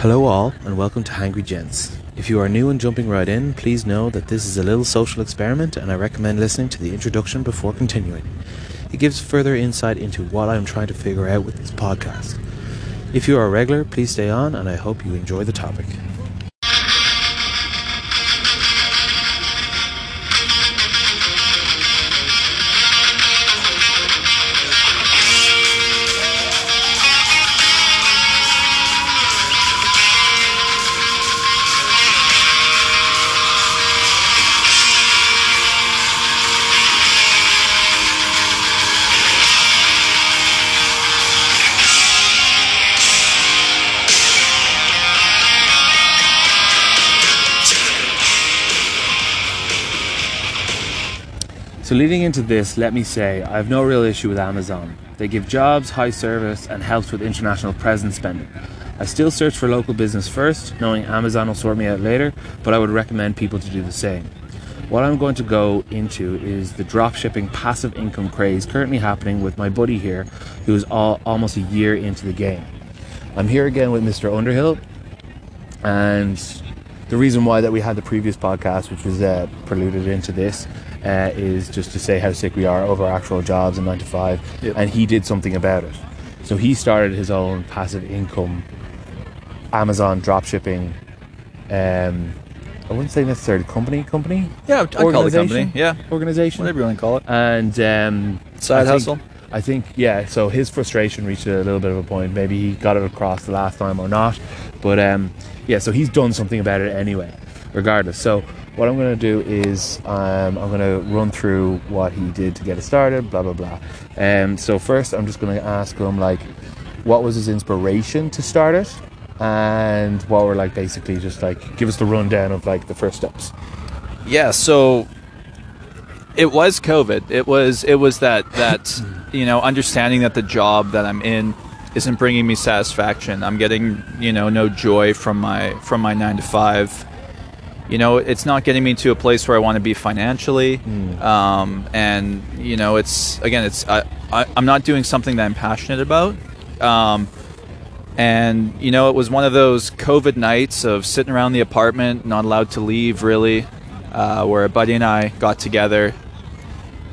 Hello, all, and welcome to Hangry Gents. If you are new and jumping right in, please know that this is a little social experiment and I recommend listening to the introduction before continuing. It gives further insight into what I'm trying to figure out with this podcast. If you are a regular, please stay on and I hope you enjoy the topic. So, leading into this, let me say I have no real issue with Amazon. They give jobs, high service, and helps with international presence spending. I still search for local business first, knowing Amazon will sort me out later, but I would recommend people to do the same. What I'm going to go into is the dropshipping passive income craze currently happening with my buddy here, who is all, almost a year into the game. I'm here again with Mr. Underhill, and the reason why that we had the previous podcast, which was uh, preluded into this, uh, is just to say how sick we are of our actual jobs in nine to five, Yep. and he did something about it. So he started his own passive income Amazon dropshipping. Um, I wouldn't say necessarily company, company Yeah, I call it company. Yeah, organization, whatever you want to call it. and um, Side I think- hustle. I think yeah. So his frustration reached a little bit of a point. Maybe he got it across the last time or not, but um, yeah. So he's done something about it anyway, regardless. So what I'm going to do is um, I'm going to run through what he did to get it started. Blah blah blah. Um, so first, I'm just going to ask him like, what was his inspiration to start it, and what were like basically just like give us the rundown of like the first steps. Yeah, so it was COVID. It was it was that that you know understanding that the job that I'm in isn't bringing me satisfaction. I'm getting you know no joy from my from my nine to five. You know, it's not getting me to a place where I want to be financially, um, and you know, it's again, it's I, I, I'm not doing something that I'm passionate about. Um, and you know, it was one of those COVID nights of sitting around the apartment, not allowed to leave really, uh, where a buddy and I got together.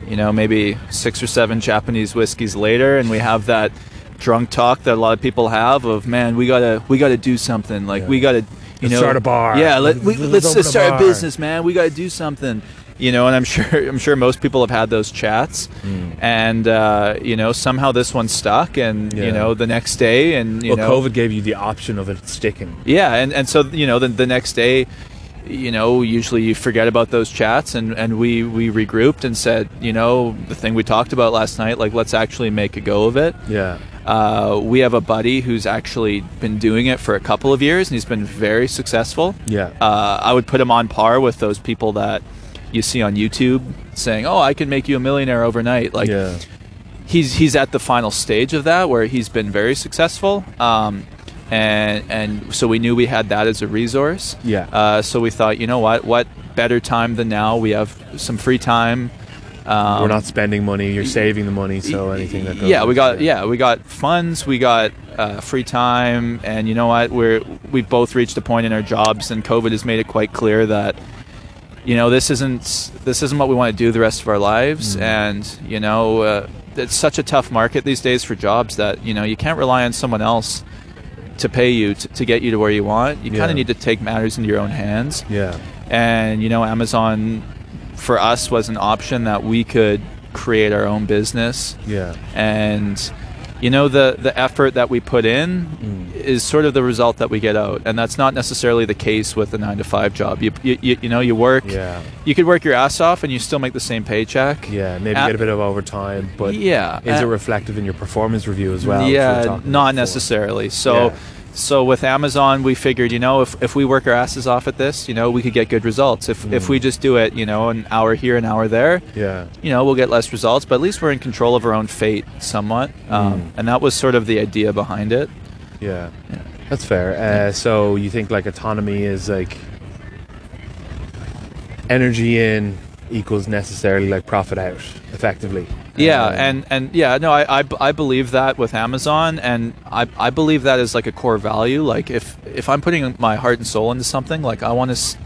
You know, maybe six or seven Japanese whiskeys later, and we have that drunk talk that a lot of people have of, man, we gotta we gotta do something. Like we gotta, you Let's know, start a bar. Yeah, let, we, Let's let's, a start bar. a business, man. We gotta do something. You know, and I'm sure I'm sure most people have had those chats, and uh, you know somehow this one stuck, and Yeah. you know the next day, and you well, know COVID gave you the option of it sticking. yeah, and, and so you know the, the next day, you know, usually you forget about those chats, and, and we we regrouped and said, you know, the thing we talked about last night, like let's actually make a go of it. Yeah. Uh, we have a buddy who's actually been doing it for a couple of years, and he's been very successful. Yeah. Uh, I would put him on par with those people that you see on YouTube saying, "Oh, I can make you a millionaire overnight." Like yeah. he's he's at the final stage of that where he's been very successful. Um, and and so we knew we had that as a resource. Yeah. Uh, so we thought, you know what, what better time than now? We have some free time. Um, We're not spending money. You're saving the money, so anything that goes. yeah, we got yeah, we got funds, we got uh, free time, and you know what? We're we've both reached a point in our jobs, and COVID has made it quite clear that you know this isn't this isn't what we want to do the rest of our lives, and you know uh, it's such a tough market these days for jobs that you know you can't rely on someone else to pay you to, to get you to where you want. You kind of need to take matters into your own hands Yeah. and you know amazon for us was an option that we could create our own business Yeah. and you know the the effort that we put in Mm. is sort of the result that we get out and that's not necessarily the case with a 9 to 5 job you you, you, you know you work Yeah. you could work your ass off and you still make the same paycheck Yeah. Maybe Uh, get a bit of overtime, but yeah is it uh, reflective in your performance review as well? which we were yeah, not before? necessarily. So, Yeah. So with Amazon, we figured, you know, if, if we work our asses off at this, you know, we could get good results. If if Mm. we just do it, you know, an hour here, an hour there, Yeah. you know, we'll get less results. But at least we're in control of our own fate, somewhat. Um, Mm. and that was sort of the idea behind it. Yeah. That's fair. Uh, so you think like autonomy is like energy in, equals necessarily like profit out effectively. Yeah, Um, and and yeah, no, I, I, I believe that with Amazon, and I, I believe that is like a core value. Like if if I'm putting my heart and soul into something, like I want to,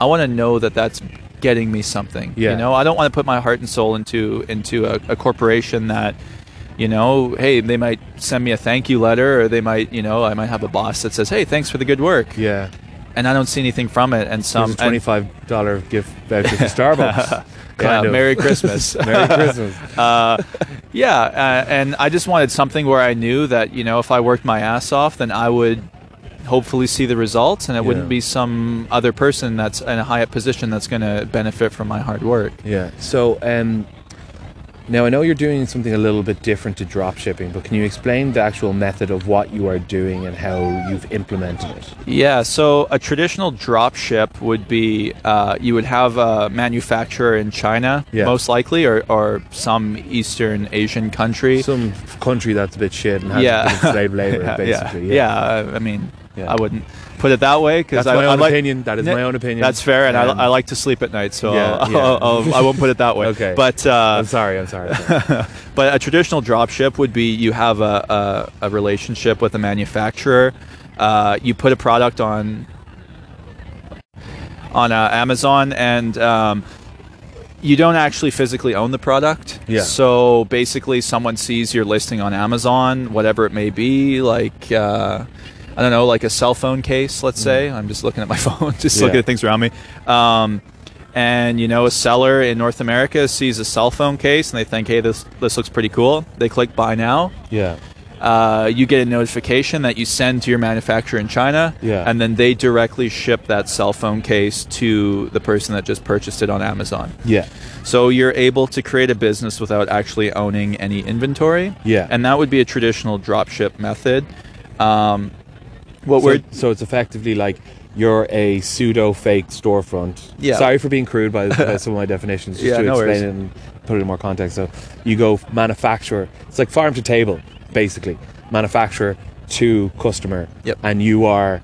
I want to know that that's getting me something. Yeah. You know, I don't want to put my heart and soul into into a, a corporation that, you know, hey, they might send me a thank you letter, or they might, you know, I might have a boss that says, hey, thanks for the good work, yeah, and I don't see anything from it, and some twenty-five dollar gift voucher to Starbucks. and, yeah, of. Merry Christmas. Merry Christmas. uh, yeah, uh, and I just wanted something where I knew that you know if I worked my ass off, then I would hopefully see the results, and it Yeah. wouldn't be some other person that's in a high up position that's going to benefit from my hard work. Yeah. So um, now I know you're doing something a little bit different to drop shipping, but can you explain the actual method of what you are doing and how you've implemented it? Yeah, so a traditional drop ship would be uh, you would have a manufacturer in China, Yeah. most likely, or, or some Eastern Asian country. Some country that's a bit shit and has yeah, a bit of slave labor, yeah, basically. Yeah, yeah. I mean. I wouldn't put it that way because That's I, my I own like, opinion. That is my own opinion. That's fair, and Um, I, I like to sleep at night, so Yeah, I'll, yeah. I'll, I'll, I won't put it that way. Okay. But uh, I'm sorry. I'm sorry. I'm sorry. but a traditional drop ship would be you have a, a, a relationship with a manufacturer. Uh, you put a product on on uh, Amazon, and um, you don't actually physically own the product. Yeah. So basically, someone sees your listing on Amazon, whatever it may be, like. I don't know, like a cell phone case, let's say. I'm just looking at my phone, just Mm. Yeah. looking at things around me. Um, and you know, a seller in North America sees a cell phone case and they think, "Hey, this this looks pretty cool." They click buy now. yeah. Uh, you get a notification that you send to your manufacturer in China, Yeah. and then they directly ship that cell phone case to the person that just purchased it on Amazon. Yeah. So you're able to create a business without actually owning any inventory. Yeah. and that would be a traditional dropship method. Um, what So, we're so it's effectively like you're a pseudo fake storefront. Yeah. Sorry for being crude by, by some of my definitions. Just Yeah, to no explain worries. it and put it in more context. So you go manufacturer. It's like farm to table, basically. Manufacturer to customer. Yep. And you are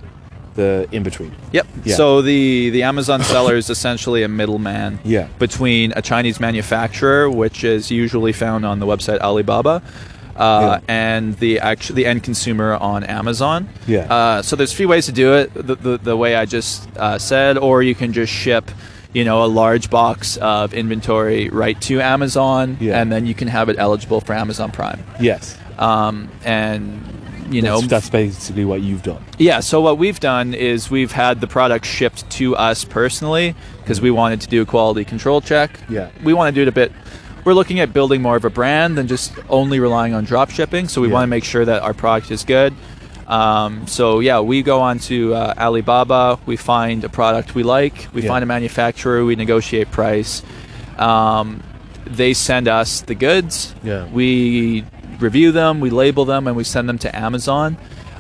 the in between. Yep. Yeah. So the the Amazon seller is essentially a middleman Yeah. between a Chinese manufacturer, which is usually found on the website Alibaba, uh, Yeah. and the actual the end consumer on Amazon. Yeah. Uh, so there's a few ways to do it. The, the, the way I just uh, said, or you can just ship. You know, a large box of inventory right to Amazon, Yeah. and then you can have it eligible for Amazon Prime. Yes. Um, and you know, that's, that's basically what you've done. yeah, so what we've done is we've had the product shipped to us personally because we wanted to do a quality control check. Yeah. We want to do it a bit. We're looking at building more of a brand than just only relying on drop shipping. So we Yeah. want to make sure that our product is good. Um, so yeah, we go on to uh, Alibaba. We find a product we like. We Yeah. find a manufacturer. We negotiate price. Um, they send us the goods. Yeah. We review them, we label them, and we send them to Amazon.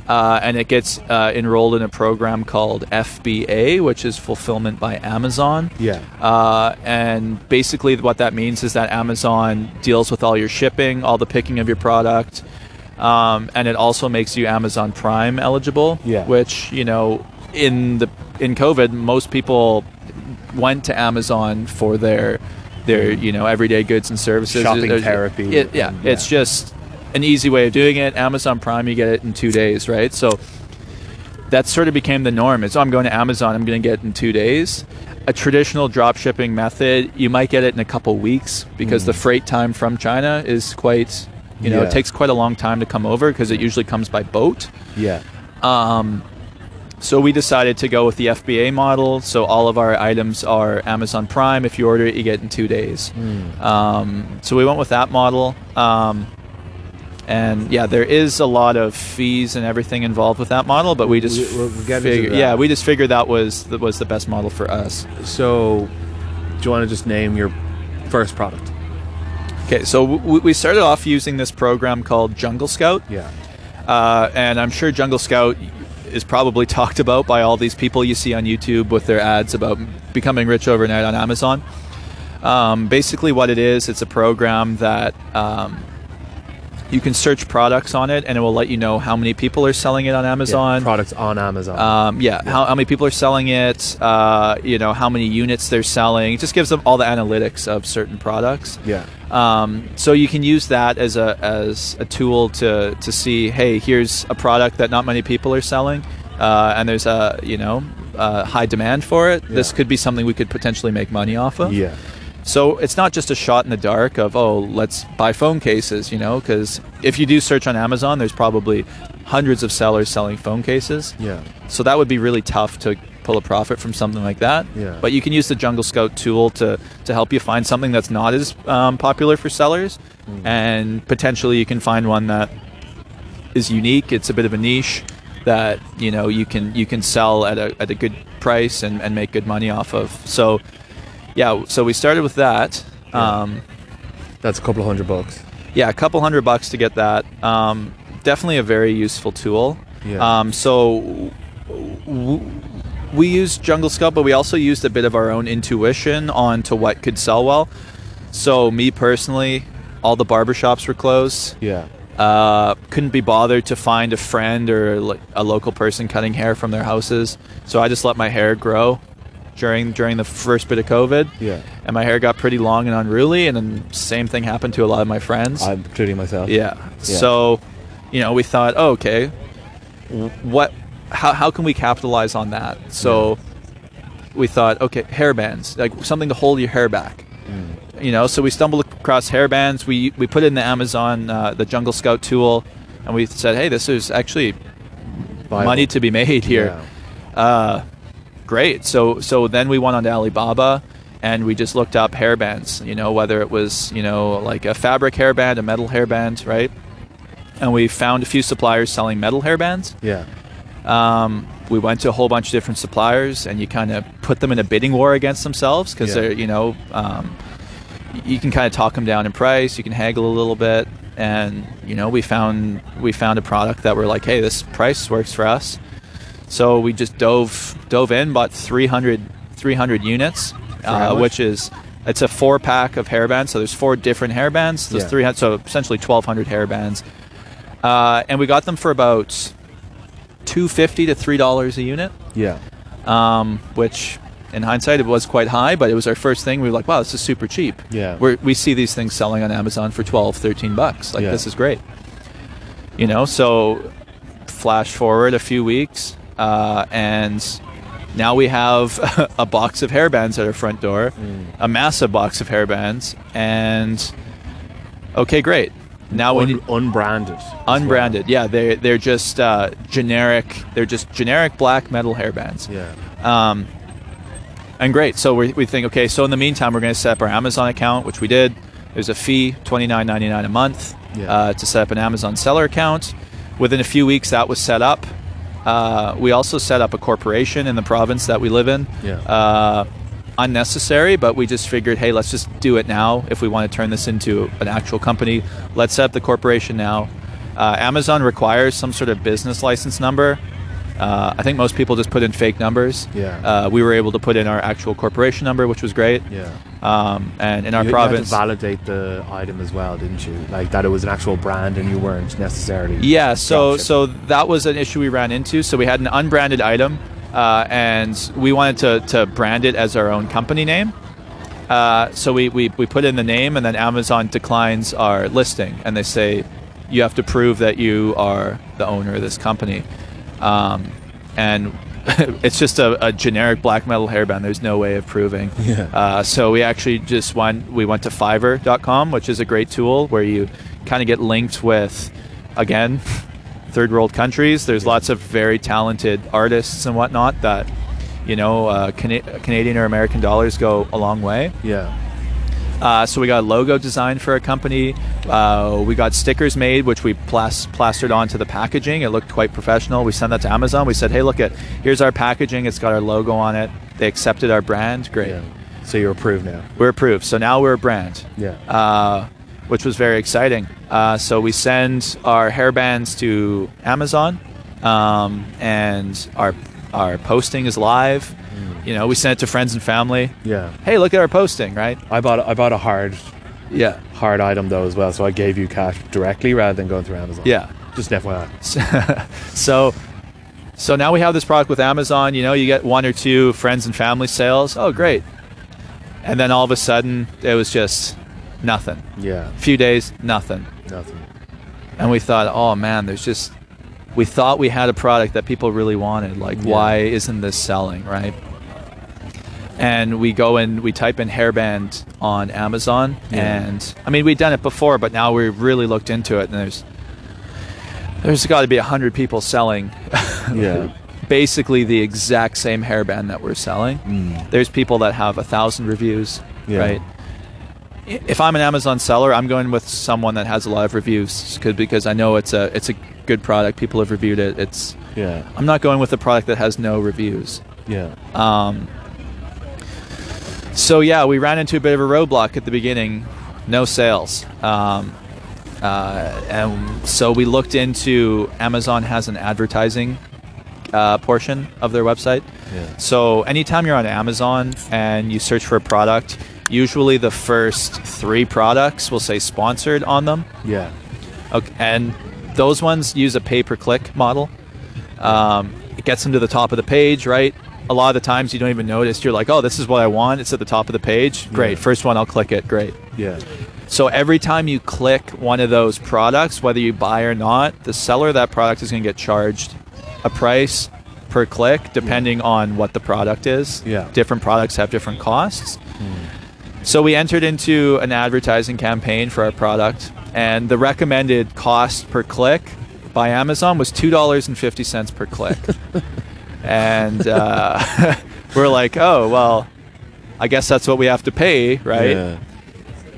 Uh, and it gets uh, enrolled in a program called FBA, which is Fulfillment by Amazon. Yeah. Uh, and basically, what that means is that Amazon deals with all your shipping, all the picking of your product, um, and it also makes you Amazon Prime eligible. Yeah. Which you know, in the in COVID, most people went to Amazon for their their you know everyday goods and services. Shopping There's- therapy it- yeah, and- it's just an easy way of doing it. Amazon Prime, you get it in two days, right? So that sort of became the norm. It's, oh, I'm going to Amazon, I'm going to get it in two days. A traditional drop shipping method, you might get it in a couple weeks because the freight time from China is quite, you know, Mm. Yeah. it takes quite a long time to come over because it usually comes by boat. Yeah. Um, so we decided to go with the FBA model. So all of our items are Amazon Prime. If you order it, you get it in two days. Um, so we went with that model. Um, and yeah, there is a lot of fees and everything involved with that model, but we just We- we'll- we'll get into figure- that. yeah, we just figured that was that was the best model for us. So, do you want to just name your first product? Okay, so w- we started off using this program called Jungle Scout. Yeah. Uh, and I'm sure Jungle Scout is probably talked about by all these people you see on YouTube with their ads about becoming rich overnight on Amazon. Um, basically, what it is, it's a program that um, you can search products on it, and it will let you know how many people are selling it on Yeah, Amazon. products on Amazon. Um, yeah, How, how many people are selling it? Uh, you know, how many units they're selling. It just gives them all the analytics of certain products. yeah. Um, so you can use that as a as a tool to to see, hey, here's a product that not many people are selling, uh, and there's a you know uh, high demand for it. This could be something we could potentially make money off of. Yeah. So it's not just a shot in the dark of oh let's buy phone cases, you know, because if you do search on Amazon, there's probably hundreds of sellers selling phone cases. Yeah. So that would be really tough to pull a profit from something like that. Yeah. But you can use the Jungle Scout tool to to help you find something that's not as um, popular for sellers, Mm. and potentially you can find one that is unique. It's a bit of a niche that you know you can you can sell at a at a good price and, and make good money off of. So yeah, so we started with that. Um, That's a couple of hundred bucks. yeah, a couple hundred bucks to get that. Um, definitely a very useful tool. Yeah. Um, so w- we used Jungle Scout, but we also used a bit of our own intuition onto what could sell well. So me personally, all the barbershops were closed. Yeah. Uh, couldn't be bothered to find a friend or like, a local person cutting hair from their houses. So I just let my hair grow during during the first bit of COVID. Yeah. And my hair got pretty long and unruly, and then same thing happened to a lot of my friends. I'm including myself. Yeah. So, you know, we thought, oh, okay, what? How, how can we capitalize on that? So, we thought, okay, hair bands, like something to hold your hair back. Mm. You know, so we stumbled across hair bands. We we put it in the Amazon, uh, the Jungle Scout tool, and we said, hey, this is actually Viable. money to be made here. Yeah. Uh, great. So so then we went on to Alibaba and we just looked up hairbands. You know, whether it was you know like a fabric hairband, a metal hairband, right? And we found a few suppliers selling metal hairbands. Yeah. Um, we went to a whole bunch of different suppliers, and you kind of put them in a bidding war against themselves because Yeah. they're you know um, you can kind of talk them down in price. You can haggle a little bit, and you know we found we found a product that we're like, hey, this price works for us. So we just dove dove in, bought 300, 300 units, uh, which is it's a four pack of hairbands. So there's four different hairbands. There's Yeah. 300, so essentially twelve hundred hairbands, uh, and we got them for about two fifty to three dollars a unit, Yeah. um, which in hindsight it was quite high, but it was our first thing. We were like, wow, this is super cheap. Yeah. We're, we see these things selling on Amazon for 12, 13 bucks. Like Yeah. this is great. You know, so flash forward a few weeks, uh, and now we have a box of hairbands at our front door, Mm. a massive box of hairbands, and okay, great. Now we Un- unbranded. unbranded. Yeah, they they're just uh, generic. They're just generic black metal hairbands. Yeah. Um, and great. So we, we think, okay, so in the meantime, we're going to set up our Amazon account, which we did. There's a fee, twenty nine ninety nine a month, Yeah. uh, to set up an Amazon seller account. Within a few weeks, that was set up. Uh, we also set up a corporation in the province that we live in. Yeah. Uh, unnecessary, but we just figured, hey, let's just do it now. If we want to turn this into an actual company, let's set up the corporation now. Uh, Amazon requires some sort of business license number. Uh, I think most people just put in fake numbers. Yeah. Uh, we were able to put in our actual corporation number, which was great. Yeah. Um, and in our you, province, you had to validate the item as well, didn't you? Like that it was an actual brand and you weren't necessarily. Yeah, so so that was an issue we ran into. So we had an unbranded item, uh, and we wanted to, to brand it as our own company name. Uh, so we, we, we put in the name, and then Amazon declines our listing, and they say you have to prove that you are the owner of this company. Um, and it's just a, a generic black metal hairband. There's no way of proving. Yeah. Uh, so we actually just went. We went to Fiverr.com, which is a great tool where you kind of get linked with, again, third world countries. There's lots of very talented artists and whatnot that, you know, uh, Cana- Canadian or American dollars go a long way. Yeah. Uh, so we got a logo designed for a company. Uh, we got stickers made, which we plas- plastered onto the packaging. It looked quite professional. We sent that to Amazon. We said, "Hey, look at here's our packaging. It's got our logo on it." They accepted our brand. Great. Yeah. So you're approved now. We're approved. So now we're a brand. Yeah. Uh, which was very exciting. Uh, so we send our hairbands to Amazon, um, and our our posting is live. You know, we sent it to friends and family. yeah. Hey, look at our posting, right? I bought I bought a hard Yeah. hard item though as well. So I gave you cash directly rather than going through Amazon. Yeah. Just FYI. so so now we have this product with Amazon, you know, you get one or two friends and family sales. Oh, great. And then all of a sudden it was just nothing. Yeah. A few days, nothing. Nothing. And we thought, "Oh man, there's just we thought we had a product that people really wanted. Like Yeah. why isn't this selling, right?" And we go and we type in hairband on Amazon Yeah. and I mean, we'd done it before, but now we've really looked into it and there's there's got to be a hundred people selling Yeah. basically the exact same hairband that we're selling. Mm. There's people that have a thousand reviews, Yeah. right? If I'm an Amazon seller, I'm going with someone that has a lot of reviews 'cause- because I know it's a it's a good product. People have reviewed it. It's Yeah. I'm not going with a product that has no reviews. Yeah. Um, so yeah, we ran into a bit of a roadblock at the beginning. No sales. Um, uh, and so we looked into Amazon has an advertising uh, portion of their website. Yeah. So anytime you're on Amazon and you search for a product, usually the first three products will say sponsored on them. Yeah. Okay, and those ones use a pay-per-click model. Um, it gets them to the top of the page, right? A lot of the times you don't even notice. You're like, "Oh, this is what I want." It's at the top of the page. Great, Yeah. first one, I'll click it. Great. Yeah. So every time you click one of those products, whether you buy or not, the seller of that product is going to get charged a price per click, depending on what the product is. Yeah. Different products have different costs. So we entered into an advertising campaign for our product, and the recommended cost per click by Amazon was two dollars and fifty cents per click. and uh, we're like, oh well, I guess that's what we have to pay, right? Yeah.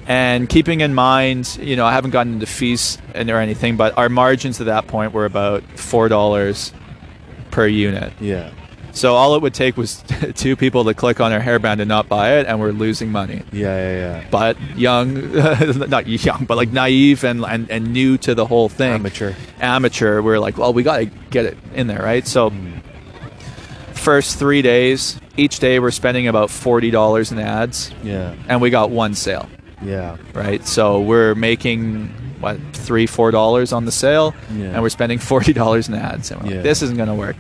And keeping in mind, you know, I haven't gotten into fees and or anything, but our margins at that point were about four dollars per unit. Yeah. So all it would take was two people to click on our hairband and not buy it, and we're losing money. Yeah. Yeah. Yeah. But young, not young, but like naive and, and, and new to the whole thing. Amateur. Amateur. We're like, well, we got to get it in there, right? So hmm. first three days, each day we're spending about forty dollars in ads, Yeah. and we got one sale Yeah. right? So we're making what three, four dollars on the sale, Yeah. and we're spending forty dollars in ads. And we're Yeah. like, this isn't going to work,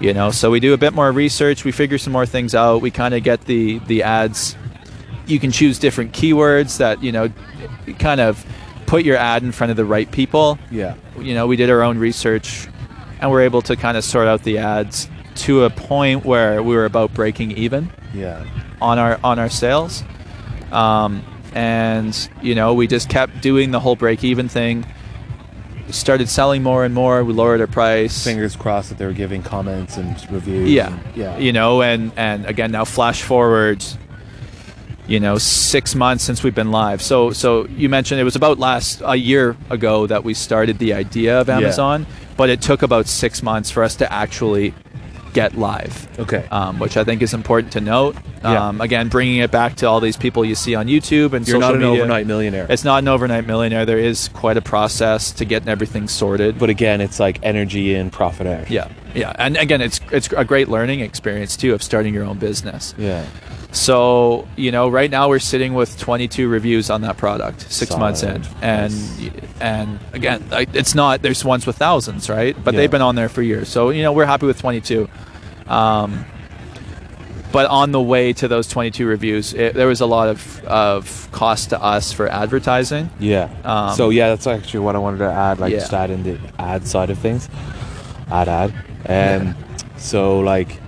you know. So we do a bit more research. We figure some more things out. We kind of get the the ads. You can choose different keywords that you know, kind of put your ad in front of the right people. Yeah. You know, we did our own research, and we're able to kind of sort out the ads to a point where we were about breaking even Yeah. on our on our sales. Um, and you know, we just kept doing the whole break even thing. Started selling more and more. We lowered our price. Fingers crossed that they were giving comments and reviews. Yeah, and- yeah. You know, and and again now flash forward. You know, six months since we've been live. So so you mentioned it was about last a year ago that we started the idea of Yeah. Amazon, but it took about six months for us to actually get live. Okay. um, which I think is important to note. Yeah. Um, again, bringing it back to all these people you see on YouTube and You're social not an media. overnight millionaire. It's not an overnight millionaire. There is quite a process to getting everything sorted. but again, it's like energy in, profit out. yeah, yeah, and again, it's it's a great learning experience too of starting your own business. Yeah. So you know, right now we're sitting with 22 reviews on that product, six Solid. months in, and and again, like, it's not. There's ones with thousands, right? But Yeah. they've been on there for years. So you know, we're happy with 22. Um, but on the way to those 22 reviews, it, there was a lot of, of cost to us for advertising. Yeah. Um, so yeah, that's actually what I wanted to add, like Yeah. just add in the ad side of things. Ad ad. Um so like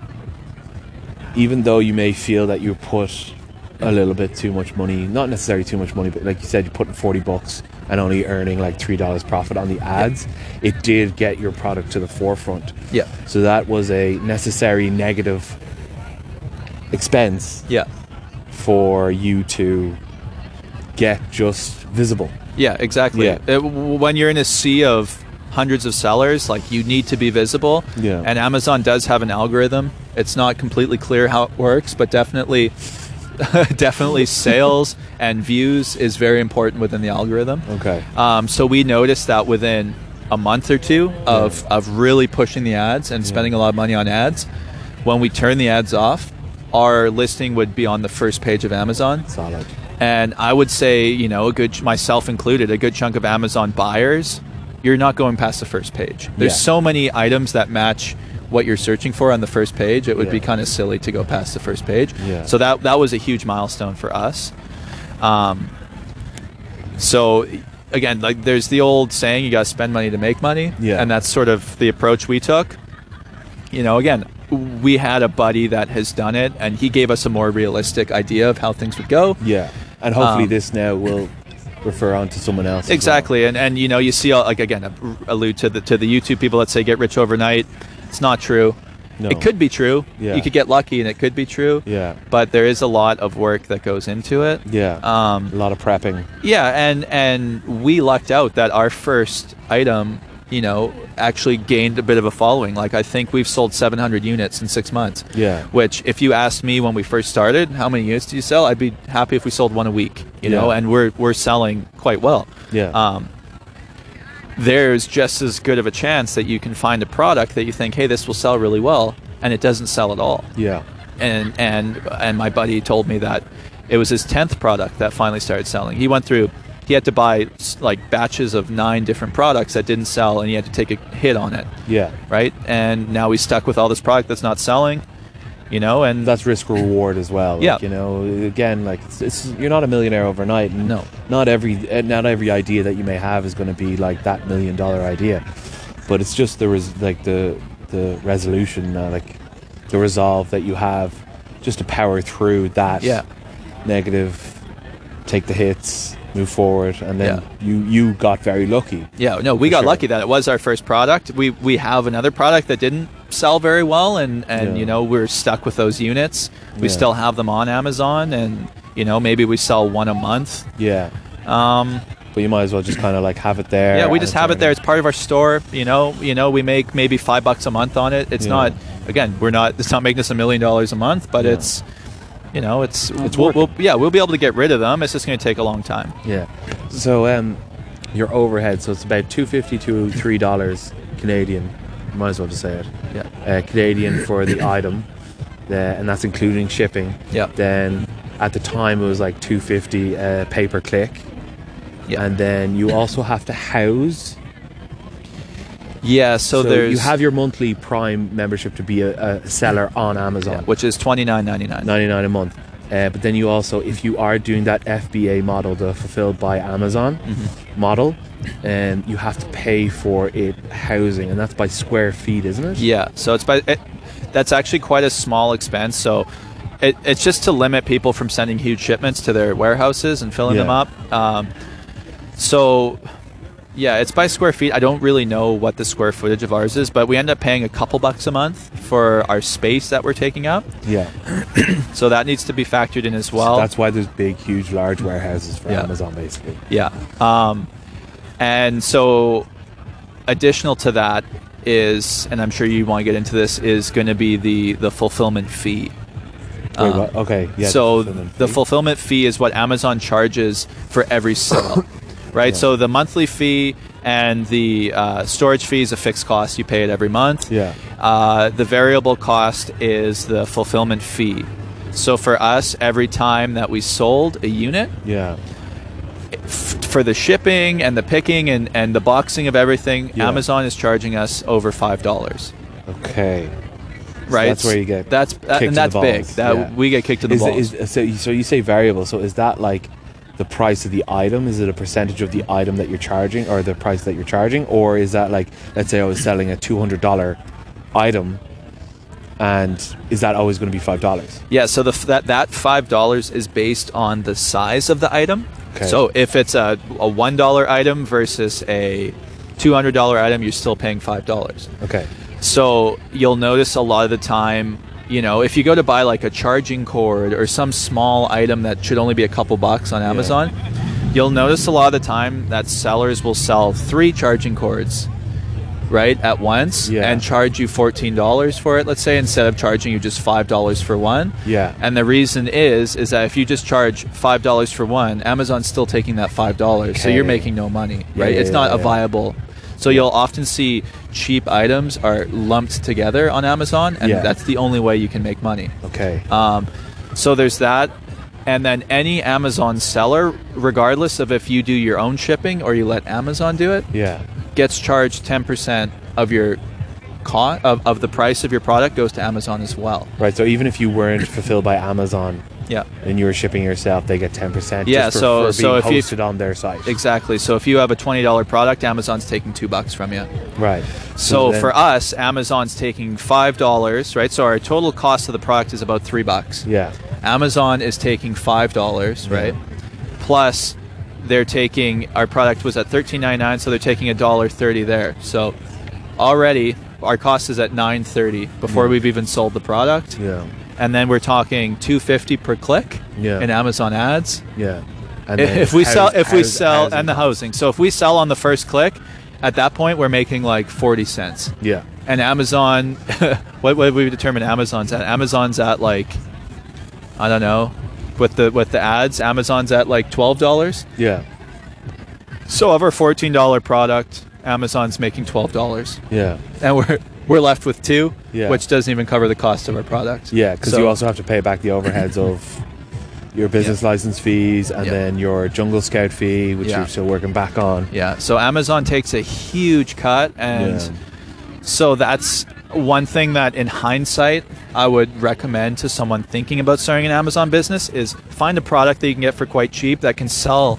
even though you may feel that you put a little bit too much money, not necessarily too much money, but like you said, you're putting forty bucks and only earning like three dollars profit on the ads, it did get your product to the forefront. Yeah. So that was a necessary negative expense Yeah. for you to get just visible. Yeah, exactly. Yeah. Uh, it- when you're in a sea of hundreds of sellers, like you need to be visible. Yeah. And Amazon does have an algorithm. It's not completely clear how it works, but definitely, definitely sales and views is very important within the algorithm. Okay. Um, so we noticed that within a month or two of, of really pushing the ads and spending a lot of money on ads, when we turn the ads off, our listing would be on the first page of Amazon Solid. And I would say, you know, a good myself included, a good chunk of Amazon buyers, you're not going past the first page. There's Yeah. so many items that match what you're searching for on the first page. It would be kind of silly to go past the first page. Yeah. So that that was a huge milestone for us. Um, so again, like there's the old saying, you got to spend money to make money, Yeah. and that's sort of the approach we took. You know, again, we had a buddy that has done it, and he gave us a more realistic idea of how things would go. Yeah, and hopefully Um, this now will refer on to someone else. as well. Exactly, and and you know you see uh, like again uh, allude to the to the YouTube people that say get rich overnight. It's not true. No. It could be true. Yeah. You could get lucky, and it could be true. Yeah. But there is a lot of work that goes into it. Yeah. Um, a lot of prepping. Yeah, and and we lucked out that our first item, you know, actually gained a bit of a following. Like I think we've sold 700 units in six months. Yeah. Which, if you asked me when we first started, how many units do you sell? I'd be happy if we sold one a week. You know, and we're we're selling quite well. Yeah. Um, there's just as good of a chance that you can find a product that you think, hey, this will sell really well, and it doesn't sell at all yeah. and and and my buddy told me that it was his 10th product that finally started selling he went through he had to buy like batches of nine different products that didn't sell and he had to take a hit on it Yeah. right and now he's stuck with all this product that's not selling you know and That's risk reward as well. Like, Yeah. You know, again, like it's, it's you're not a millionaire overnight. And No. Not every not every idea that you may have is going to be like that million dollar idea, but it's just there is like the the resolution, uh, like the resolve that you have, just to power through that Yeah. negative, take the hits, move forward, and then Yeah. you you got very lucky. yeah no we got sure. lucky that it was our first product we we have another product that didn't sell very well and and Yeah. you know we're stuck with those units we Yeah. still have them on amazon and you know maybe we sell one a month Yeah. um, But you might as well just kind of like have it there. Yeah, we just have it there. It's part of our store. You know, you know, we make maybe five bucks a month on it. It's not. Again, we're not. It's not making us a million dollars a month, but it's. You know, it's. It's we'll, we'll, yeah, we'll be able to get rid of them. It's just going to take a long time. Yeah. So um, your overhead, so it's about two fifty to three dollars Canadian. Might as well just say it. Yeah. Uh, Canadian for the item, the, and that's including shipping. Yeah. Then at the time it was like two fifty uh, pay per click. Yeah. And then you also have to house. Yeah. So, there's you have your monthly Prime membership to be a, a seller on Amazon. yeah, which is twenty nine ninety nine. 99 a month. Uh, but then you also, if you are doing that FBA model, the fulfilled by Amazon Mm-hmm. model, um, you have to pay for it housing, and that's by square feet, isn't it? Yeah. So it's by. It, that's actually quite a small expense. So. It, it's just to limit people from sending huge shipments to their warehouses and filling them up. Um, so Yeah, it's by square feet. I don't really know what the square footage of ours is, but we end up paying a couple bucks a month for our space that we're taking up. Yeah. So that needs to be factored in as well. that's why there's big, huge, large warehouses for Yeah. Amazon, basically. Yeah. Um, and so, additional to that is, and I'm sure you want to get into this, is going to be the the fulfillment fee. Um? Okay. Yeah. so fulfillment the fulfillment fee is what Amazon charges for every sale, right? Yeah. So the monthly fee and the uh, storage fee is a fixed cost; you pay it every month. Yeah. Uh, the variable cost is the fulfillment fee. So for us, every time that we sold a unit, Yeah. f- for the shipping and the picking and, and the boxing of everything, Yeah. Amazon is charging us over five dollars. Okay. Right, that's where you get that's that, and that's big. That Yeah. we get kicked in the Is, balls. it- is so, you, so you say variable. So is that like the price of the item? Is it a percentage of the item that you're charging, or the price that you're charging, or is that like let's say I was selling a two hundred dollar item, and is that always going to be five dollars? Yeah, so the, that that five dollars is based on the size of the item. Okay. So if it's a, a one dollar item versus a two hundred dollar item, you're still paying five dollars. Okay. So you'll notice a lot of the time, you know, if you go to buy like a charging cord or some small item that should only be a couple bucks on Amazon, you'll notice a lot of the time that sellers will sell three charging cords right at once Yeah. and charge you $14 for it let's say instead of charging you just $5 for one. Yeah. and the reason is is that if you just charge $5 for one amazon's still taking that $5 so you're making no money right? Yeah, it's not yeah, a viable. So you'll often see cheap items are lumped together on Amazon, and Yeah. that's the only way you can make money. Okay. Um, so there's that. and then any Amazon seller, regardless of if you do your own shipping or you let Amazon do it, Yeah. gets charged 10% of your co- of, of the price of your product goes to Amazon as well. Right. So even if you weren't fulfilled by Amazon Yeah. and you were shipping yourself, they get ten percent. Yeah, Just for, so- for so being if you- posted on their site. Exactly. So if you have a $20 product, Amazon's taking 2 bucks from you. Right. So then- for us, Amazon's taking $5, right? So our total cost of the product is about 3 bucks. Yeah. Amazon is taking five dollars, right? Plus, they're taking our product was at thirteen ninety nine, so they're taking a dollar thirty there. So already our cost is at nine thirty before we've even sold the product, Yeah. And then we're talking two fifty per click Yeah. in Amazon ads. Yeah. And If, if we house- sell, if we sell, housing and the housing. So if we sell on the first click, at that point we're making like forty cents Yeah. and Amazon, what what we determine Amazon's at? Amazon's at like, I don't know, with the with the ads, Amazon's at like twelve dollars. Yeah. So of our fourteen dollar product, Amazon's making twelve dollars, Yeah. and we're we're left with two, Yeah. which doesn't even cover the cost of our product. Yeah, because So- you also have to pay back the overheads of your business license fees and Yeah. then your Jungle Scout fee, which you're still working back on. Yeah, so Amazon takes a huge cut, and so that's one thing that, in hindsight, I would recommend to someone thinking about starting an Amazon business is find a product that you can get for quite cheap that can sell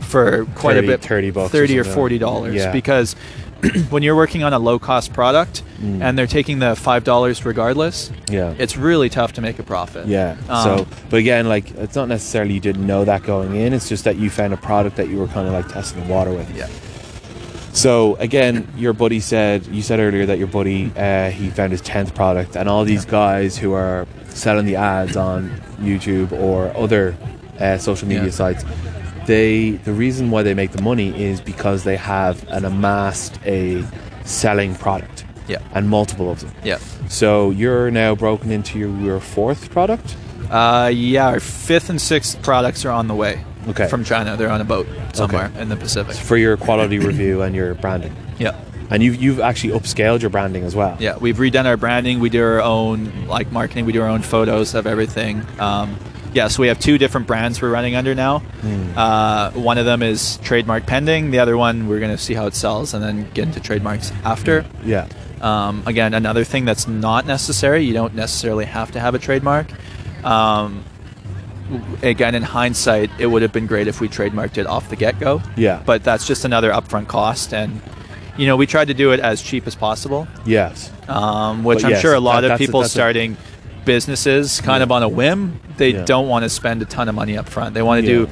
for quite 30 a bit, 30 bucks or thirty or something. forty dollars, Yeah. because when you're working on a low cost product Mm. and they're taking the five dollars regardless, Yeah. it's really tough to make a profit. Yeah. Um, so, but again, like it's not necessarily you didn't know that going in. It's just that you found a product that you were kind of like testing the water with. Yeah. So again, your buddy said you said earlier that your buddy uh, he found his tenth product, and all these guys who are selling the ads on YouTube or other uh, social media Yeah. sites, they the reason why they make the money is because they have an amassed a selling product Yeah. and multiple of them. Yeah. So you're now broken into your, your fourth product. Uh, yeah, our fifth and sixth products are on the way. Okay. From China, they're on a boat somewhere in the Pacific. for your quality review and your branding. Yeah, And you've you've actually upscaled your branding as well. yeah. We've redone our branding. We do our own like marketing. We do our own photos of everything. Um, yeah, so we have two different brands we're running under now. Uh, one of them is trademark pending. The other one we're going to see how it sells and then get into trademarks after. Yeah. Um, again, another thing that's not necessary. You don't necessarily have to have a trademark. Um, again, in hindsight, it would have been great if we trademarked it off the get go. Yeah. But that's just another upfront cost, and you know we tried to do it as cheap as possible, Yes. um, which But I'm yes, sure a lot that- of a- people a- starting businesses kind Yeah. of on a whim. They Yeah. don't want to spend a ton of money up front. They want to Yeah. do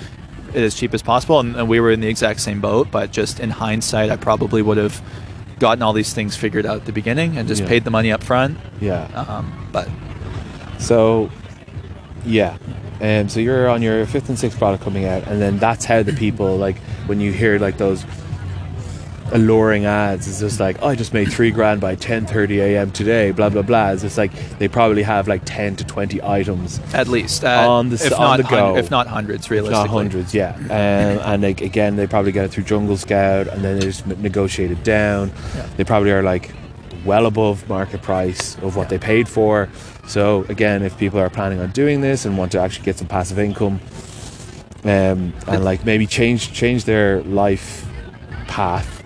it as cheap as possible, and, and we were in the exact same boat. But just in hindsight, I probably would have gotten all these things figured out at the beginning and just paid the money up front. Yeah. Um, but So, yeah. And so you're on your fifth and sixth product coming out, and then that's how the people like when you hear like those alluring ads. It's just like oh, I just made three grand by 10:30 a.m. today. Blah blah blah. It's just like they probably have like 10 to 20 items, at least uh, On the if on not the hun- go. if not hundreds, if realistically. not hundreds. Yeah. Um, and like again, they probably get it through Jungle Scout, and then they just negotiate it down. Yeah. They probably are like well above market price of what they paid for. So again, if people are planning on doing this and want to actually get some passive income, um, and like maybe change change their life path,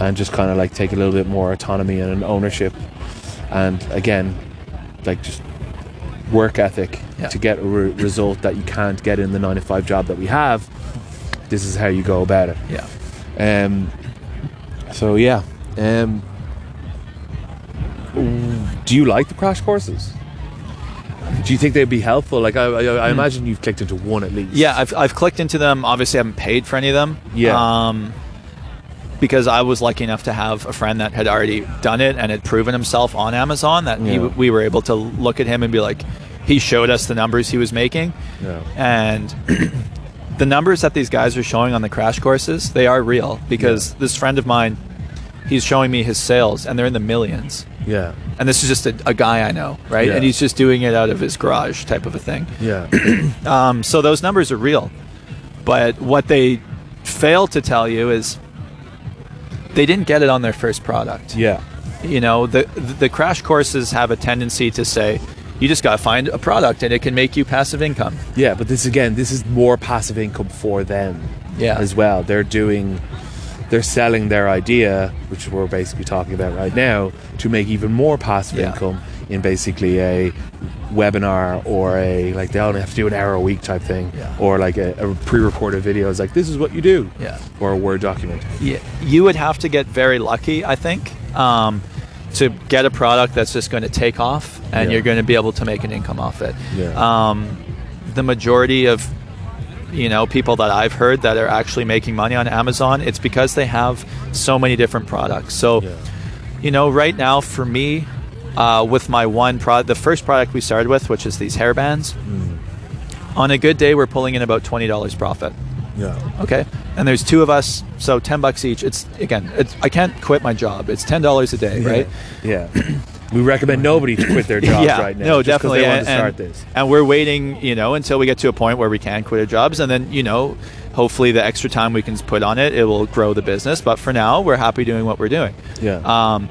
and just kind of like take a little bit more autonomy and an ownership, and again, like just work ethic Yeah. to get a re- result that you can't get in the nine to five job that we have. This is how you go about it. Yeah. Um, so yeah. Um, do you like the crash courses? Do you think they'd be helpful? Like I, I, I imagine you've clicked into one at least. Hmm. Yeah, I've, I've clicked into them. Obviously, I haven't paid for any of them. Yeah. Um, because I was lucky enough to have a friend that had already done it and had proven himself on Amazon. That he, we were able to look at him and be like, he showed us the numbers he was making, Yeah. and the numbers that these guys are showing on the crash courses, they are real. Because this friend of mine, he's showing me his sales, and they're in the millions. Yeah. And this is just a, a guy I know, right? Yeah. And he's just doing it out of his garage, type of a thing. Yeah. Um, so those numbers are real. But what they fail to tell you is they didn't get it on their first product. yeah. You know, the the crash courses have a tendency to say, you just got to find a product and it can make you passive income. Yeah, but this again, this is more passive income for them. Yeah. As well, they're doing, they're selling their idea, which we're basically talking about right now, to make even more passive Yeah. income in basically a webinar or a like they only have to do an hour a week type thing, Yeah. or like a, a pre-recorded video. It's like this is what you do. Yeah. Or a word document. Yeah, you would have to get very lucky, I think, um, to get a product that's just going to take off, and Yeah. you're going to be able to make an income off it. Yeah. Um, the majority of you know people that I've heard that are actually making money on Amazon, it's because they have so many different products. So, Yeah. you know, right now for me, uh, with my one product, the first product we started with, which is these hair bands. On a good day, we're pulling in about twenty dollars profit. Yeah. Okay. And there's two of us, so ten bucks each. It's again, it's, I can't quit my job. It's ten dollars a day, right? Yeah. we recommend nobody to quit their jobs yeah, right now. no, definitely. They want and, to start and- this. and we're waiting, you know, until we get to a point where we can quit our jobs, and then you know, hopefully the extra time we can put on it, it will grow the business. But for now, we're happy doing what we're doing. Yeah. Um,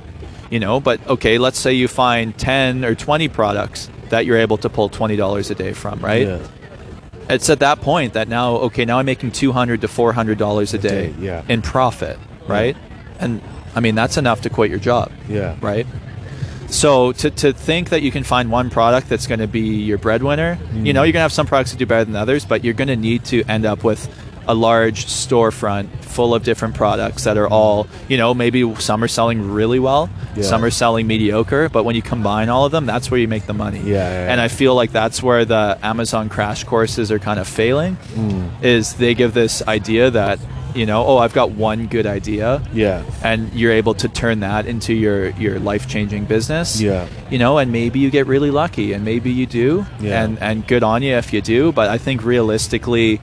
you know, but okay, let's say you find ten or twenty products that you're able to pull twenty dollars a day from, right? Yeah. it's at that point that now okay now i'm making 200 to 400 dollars a day day, yeah. in profit right and i mean that's enough to quit your job Yeah. right so to, to think that you can find one product that's going to be your breadwinner you mm. know you're going to have some products that do better than others but you're going to need to end up with a large storefront full of different products that are all you know maybe some are selling really well Yeah. some are selling mediocre but when you combine all of them that's where you make the money Yeah, yeah, and i feel like that's where the amazon crash courses are kind of failing Mm. is they give this idea that you know oh i've got one good idea Yeah. and you're able to turn that into your your life changing business. Yeah. You know, and maybe you get really lucky, and maybe you do, Yeah. and and good on you if you do. But I think realistically,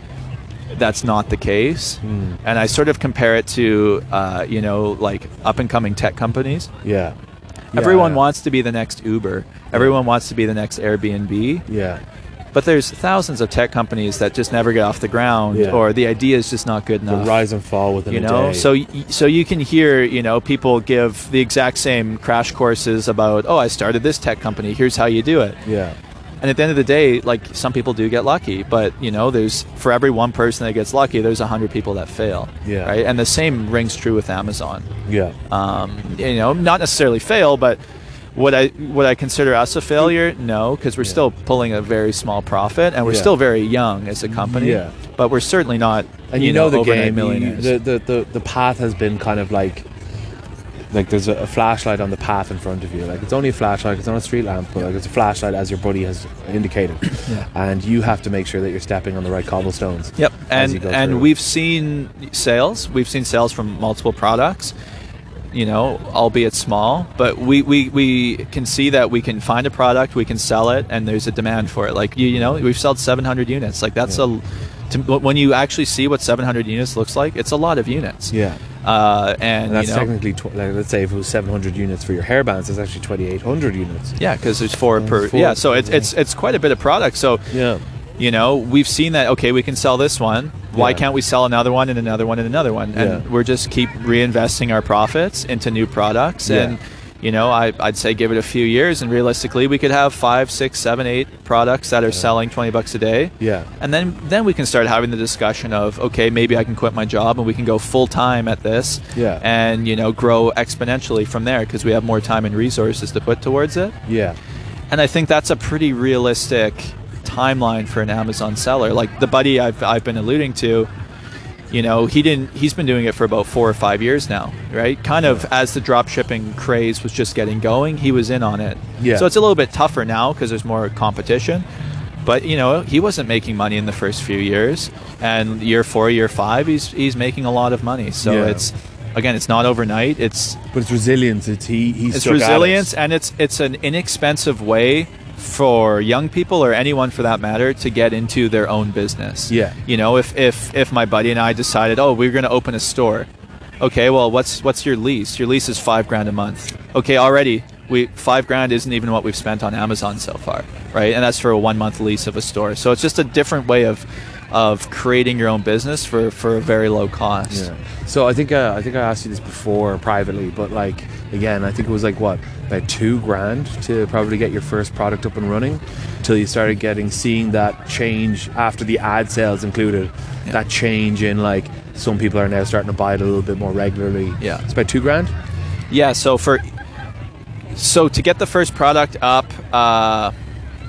that's not the case. Hmm. And I sort of compare it to uh, you know like up and coming tech companies. Yeah. Everyone yeah. wants to be the next Uber. Everyone wants to be the next Airbnb. Yeah. But there's thousands of tech companies that just never get off the ground, Yeah. or the idea is just not good The enough rise and fall within you know so so you can hear you know people give the exact same crash courses about oh i started this tech company here's how you do it yeah. And at the end of the day like some people do get lucky but you know there's for every one person that gets lucky there's a hundred people that fail Yeah. right and the same rings true with amazon Yeah. um, you know not necessarily fail but would I would I consider us a failure? No, because we're Yeah. still pulling a very small profit, and we're Yeah. still very young as a company. Yeah. But we're certainly not. and you, know, the overnight game. You, the, the the the path has been kind of like like there's a, flashlight on the path in front of you. Like it's only a flashlight. It's not a street lamp, but like it's a flashlight as your buddy has indicated. Yeah. And you have to make sure that you're stepping on the right cobblestones. Yep, and and through. we've seen sales. We've seen sales from multiple products. You know, albeit small, but we, we, we can see that we can find a product, we can sell it, and there's a demand for it. Like you, you know, we've sold 700 units. Like that's a to, when you actually see what 700 units looks like, it's a lot of units. Yeah. Uh, and, And that's you know, technically, tw- like, let's say if it was 700 units for your hairbands, it's actually 2,800 units. yeah, because there's four per. four. Yeah, so it's it's it's quite a bit of product. So Yeah. you know we've seen that okay we can sell this one why Yeah. can't we sell another one and another one and another one and Yeah. we're just keep reinvesting our profits into new products and you know I, i'd say give it a few years and realistically we could have five six seven eight products that are selling 20 bucks a day Yeah. and then then we can start having the discussion of okay maybe i can quit my job and we can go full time at this Yeah. and you know grow exponentially from there because we have more time and resources to put towards it Yeah. and I think that's a pretty realistic timeline for an Amazon seller. Like the buddy I've, I've been alluding to, you know, he didn't. He's been doing it for about four or five years now, right? Kind of as the drop shipping craze was just getting going, he was in on it. Yeah. So it's a little bit tougher now because there's more competition. But you know, he wasn't making money in the first few years, and year four, year five, he's he's making a lot of money. So Yeah. it's again, it's not overnight. It's But it's resilience. It's he. He's it's at it. resilience and it's it's an inexpensive way for young people or anyone for that matter to get into their own business. Yeah. You know, if if if my buddy and I decided, "Oh, we're going to open a store." Okay, well, what's what's your lease? Your lease is 5 grand a month. Okay, already we 5 grand isn't even what we've spent on Amazon so far, right? And that's for a 1 month lease of a store. So it's just a different way of of creating your own business for, for a very low cost. Yeah. So I think uh, I think I asked you this before privately, but like again, I think it was like what about two grand to probably get your first product up and running, till you started getting seeing that change after the ad sales included, Yeah. that change in like some people are now starting to buy it a little bit more regularly. Yeah. it's about two grand. Yeah, so for so to get the first product up, uh,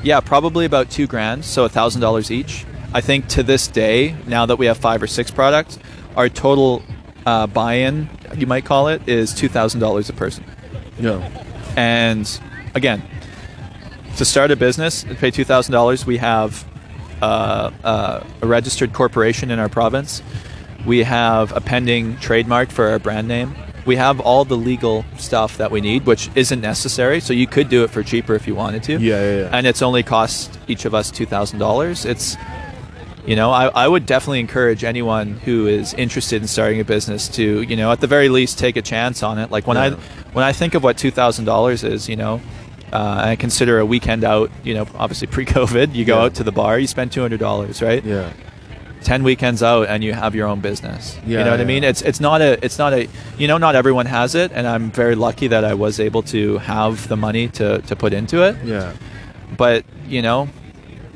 yeah, probably about two grand, so a thousand dollars each. I think to this day, now that we have five or six products, our total uh, buy-in, you might call it, is two thousand dollars a person. No. And again, to start a business, to pay two thousand dollars, we have uh, uh, a registered corporation in our province. We have a pending trademark for our brand name. We have all the legal stuff that we need, which isn't necessary. So you could do it for cheaper if you wanted to. Yeah, yeah, yeah. And it's only cost each of us two thousand dollars. It's you know, I, I would definitely encourage anyone who is interested in starting a business to, you know, at the very least take a chance on it. Like when I when I think of what two thousand dollars is, you know, uh, I consider a weekend out, you know, obviously pre-COVID, you go Yeah. out to the bar, you spend two hundred dollars, right? Yeah. Ten weekends out, and you have your own business. yeah, you know what I mean? It's it's not a it's not a you know not everyone has it, and I'm very lucky that I was able to have the money to to put into it. Yeah. But you know,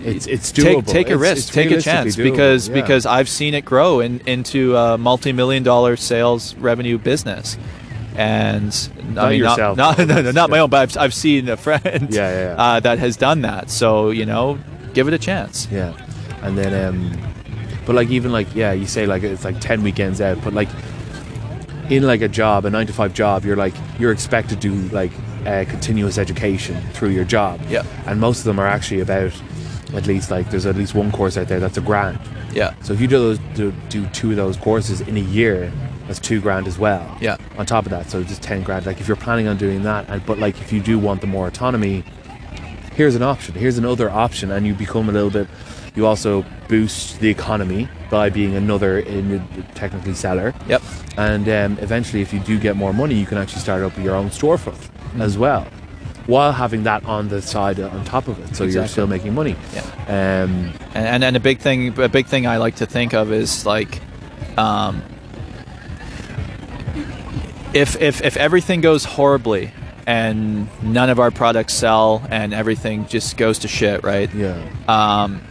It's it's take doable. take a risk, it's take a chance doable, because yeah. because I've seen it grow in, into a multi-million dollar sales revenue business. And Not I mean, yourself, not, though, no, no, not my own, but I've, I've seen a friend Yeah, yeah, yeah. Uh, that has done that. So you know, give it a chance. Yeah, and then um, but like even like yeah, you say like it's like ten weekends out, but like in like a job, a nine to five job, you're like you're expected to like uh, continuous education through your job. Yeah. and most of them are actually about at least like there's at least one course out there that's a grand. Yeah, So if you do those do, do two of those courses in a year, that's two grand as well. Yeah. On top of that, so just ten grand. Like if you're planning on doing that, and, but like if you do want the more autonomy, here's an option. Here's another option, and you become a little bit. You also boost the economy by being another in the technically seller. Yep. And um, eventually, if you do get more money, you can actually start up your own storefront Mm. as well, while having that on the side uh, on top of it. So you're still making money. Yeah. Um, and, and and a big thing a big thing I like to think of is like um, if if if everything goes horribly and none of our products sell and everything just goes to shit right yeah. um,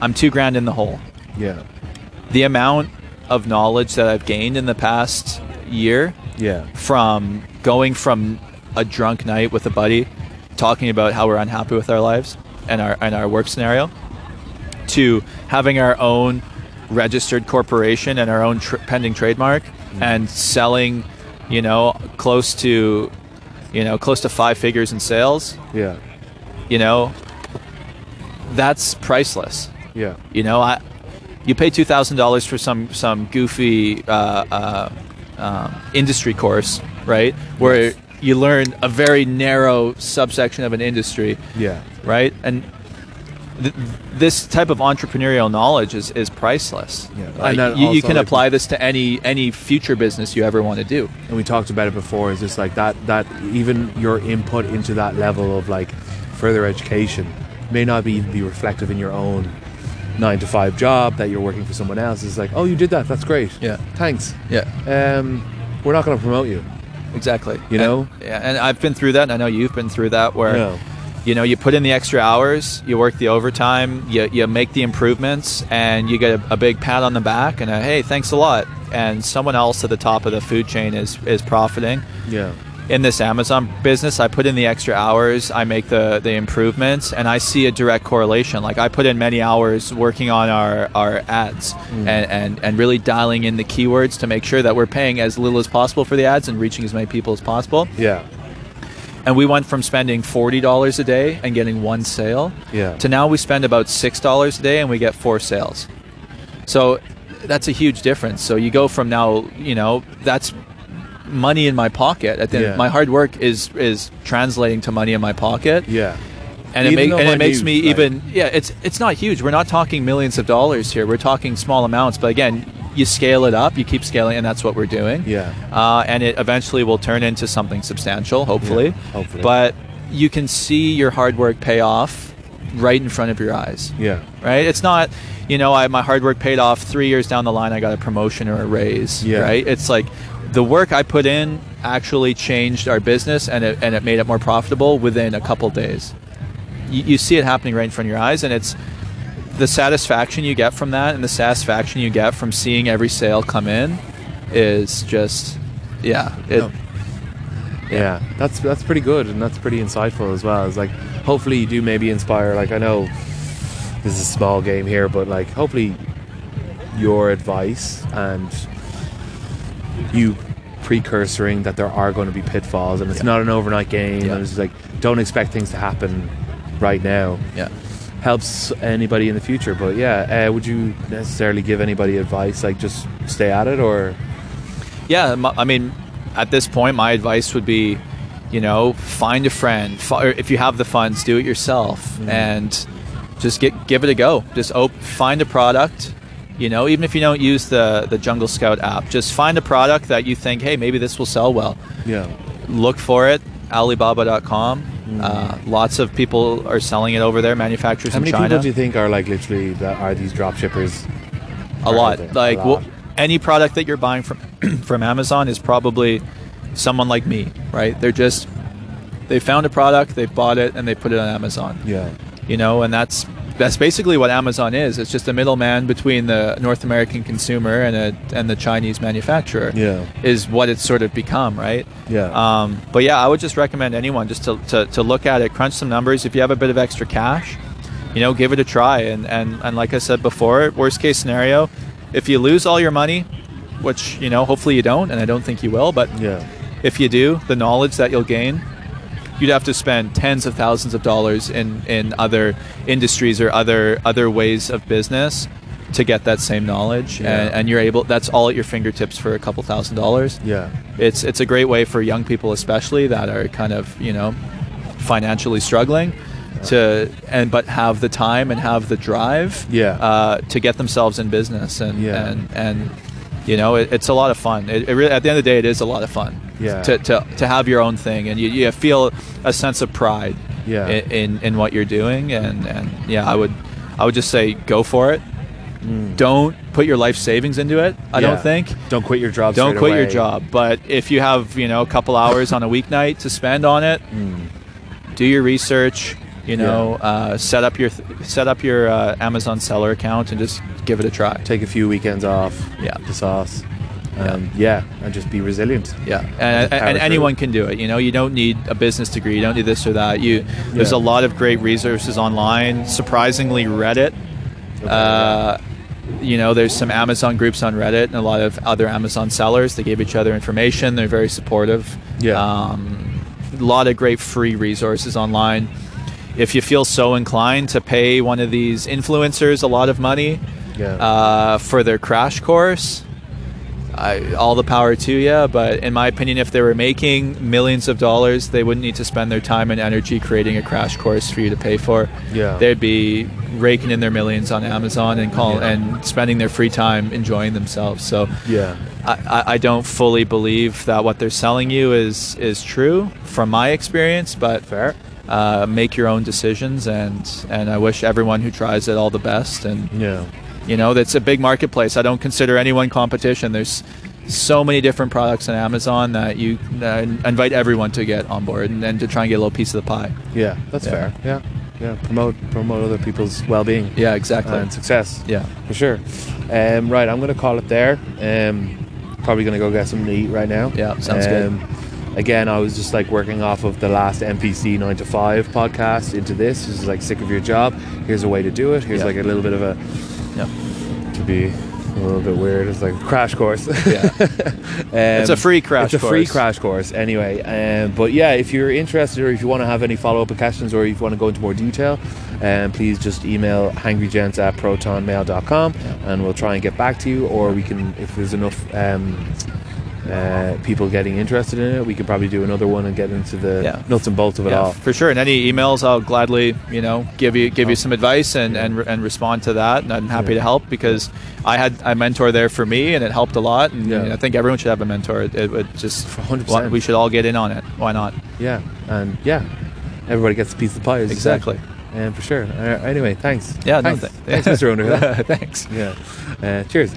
I'm two grand in the hole Yeah. the amount of knowledge that I've gained in the past year Yeah. from going from a drunk night with a buddy talking about how we're unhappy with our lives and our and our work scenario to having our own registered corporation and our own tr- pending trademark and selling you know close to you know close to five figures in sales Yeah. you know that's priceless Yeah. you know, I you pay two thousand dollars for some some goofy uh, uh, um, industry course, right? Where Yes. You learn a very narrow subsection of an industry, Yeah. right? And th- this type of entrepreneurial knowledge is, is priceless. Yeah. Like, And you, you can like- apply this to any any future business you ever want to do. and we talked about it before is just like that that even your input into that level of like further education may not be be reflective in your own nine to five job that you're working for someone else it's like oh you did that that's great Yeah. thanks Yeah. um we're not going to promote you Exactly. You know? And, yeah, and I've been through that, and I know you've been through that, where Yeah. you know you put in the extra hours, you work the overtime, you, you make the improvements, and you get a, a big pat on the back and a hey, thanks a lot. And someone else at the top of the food chain is is profiting. yeah In this Amazon business, I put in the extra hours, I make the, the improvements, and I see a direct correlation. Like I put in many hours working on our, our ads hmm. and, and, and really dialing in the keywords to make sure that we're paying as little as possible for the ads and reaching as many people as possible. yeah And we went from spending $40 a day and getting one sale Yeah. to now we spend about $6 a day and we get four sales. So that's a huge difference. So you go from now, you know, that's money in my pocket. At the Yeah. end, my hard work is is translating to money in my pocket, yeah and it, make, and it makes me like- even yeah. It's it's not huge. We're not talking millions of dollars here. We're talking small amounts. But again, you scale it up. You keep scaling, and that's what we're doing. Yeah. Uh, and it eventually will turn into something substantial, hopefully. hopefully. But you can see your hard work pay off right in front of your eyes Yeah. right? It's not, you know, I, my hard work paid off. Three years down the line, I got a promotion or a raise, Yeah. right? It's like the work I put in actually changed our business and it, and it made it more profitable within a couple days. You, you see it happening right in front of your eyes, and it's the satisfaction you get from that and the satisfaction you get from seeing every sale come in is just, yeah, it, No. Yeah, that's that's pretty good and that's pretty insightful as well. It's like hopefully you do maybe inspire. Like I know this is a small game here, but like hopefully your advice and you precursoring that there are going to be pitfalls and it's Yeah. not an overnight game. Yeah. And it's like don't expect things to happen right now. yeah. Helps anybody in the future, but yeah, uh, would you necessarily give anybody advice like just stay at it or? Yeah, I mean, at this point, my advice would be, you know, find a friend. If you have the funds, do it yourself, and just get give it a go. Just op- find a product. You know, even if you don't use the the Jungle Scout app, just find a product that you think, hey, maybe this will sell well. Yeah. Look for it. Alibaba.com. Uh, lots of people are selling it over there. Manufacturers How in many China. people do you think are like literally that are these drop shippers? a lot. Like A lot. wh- any product that you're buying from from Amazon is probably someone like me, right? They're just they found a product, they bought it, and they put it on Amazon. Yeah. You know, and that's that's basically what Amazon is. It's just a middleman between the North American consumer and a and the Chinese manufacturer. Yeah. is what it's sort of become, right? Yeah. Um, but yeah, I would just recommend anyone just to, to, to look at it, crunch some numbers. If you have a bit of extra cash, you know, give it a try. And, and, and like I said before, worst case scenario, if you lose all your money, which, you know, hopefully you don't, and I don't think you will, but Yeah. if you do, the knowledge that you'll gain, you'd have to spend tens of thousands of dollars in, in other industries or other other ways of business to get that same knowledge. Yeah. And, and you're able that's all at your fingertips for a couple thousand dollars Yeah. it's it's a great way for young people especially that are kind of you know financially struggling to and but have the time and have the drive Yeah. uh, to get themselves in business and Yeah. and and you know it, it's a lot of fun it, it really, at the end of the day it is a lot of fun Yeah. to, to, to have your own thing and you, you feel a sense of pride Yeah. in, in, in what you're doing and, and yeah I would I would just say go for it don't put your life savings into it I Mm. Yeah. don't think Don't quit your job. don't quit your job but if you have you know a couple hours on a weeknight to spend on it do your research you know uh, set up your set up your uh, amazon seller account and just give it a try Take a few weekends off. Yeah. The sauce. Um, yeah. And just be resilient. yeah and, and, and anyone can do it you know you don't need a business degree you don't need this or that you there's a lot of great resources online surprisingly reddit uh, you know there's some amazon groups on reddit and a lot of other amazon sellers they give each other information they're very supportive Yeah. um, a lot of great free resources online if you feel so inclined to pay one of these influencers a lot of money Yeah. uh, for their crash course I, all the power to you but in my opinion if they were making millions of dollars they wouldn't need to spend their time and energy creating a crash course for you to pay for Yeah. they'd be raking in their millions on amazon and call Yeah. and spending their free time enjoying themselves so yeah. I, I- I don't fully believe that what they're selling you is is true from my experience, but Fair. uh, make your own decisions and and I wish everyone who tries it all the best. And Yeah. You know, that's a big marketplace. I don't consider anyone competition. There's so many different products on Amazon that you uh, invite everyone to get on board and, and to try and get a little piece of the pie. Yeah. That's Yeah. fair. Yeah. Yeah. Promote promote other people's well being. Yeah, exactly. And success. yeah. For sure. Um, right, I'm going to call it there. Um, probably going to go get something to eat right now. Yeah, sounds good. um, Again, I was just like working off of the last MPC 9 to 5 podcast into this. This is like sick of your job. Here's a way to do it. Here's Yeah. like a little bit of a, be a little bit weird. It's like a crash course. Yeah. Um, It's a free crash It's a free course. crash course, anyway. Um, but yeah, if you're interested or if you want to have any follow up questions or if you want to go into more detail, um, please just email hangrygents at protonmail.com and we'll try and get back to you. Or we can, if there's enough um, uh, people getting interested in it, we could probably do another one and get into the Yeah. nuts and bolts of it Yeah, all. for sure. And any emails, I'll gladly, you know, give you give you some advice and and, and respond to that. And I'm happy Yeah. to help because I had a mentor there for me, and it helped a lot. And Yeah. I think everyone should have a mentor. It, it would just 100%. we should all get in on it. Why not? Yeah, and yeah, everybody gets a piece of the pie. as you said. Exactly. And for sure. Uh, anyway, thanks. Yeah, no, thanks, th- thanks, Mr. Underhill. Thanks. yeah. Uh, cheers.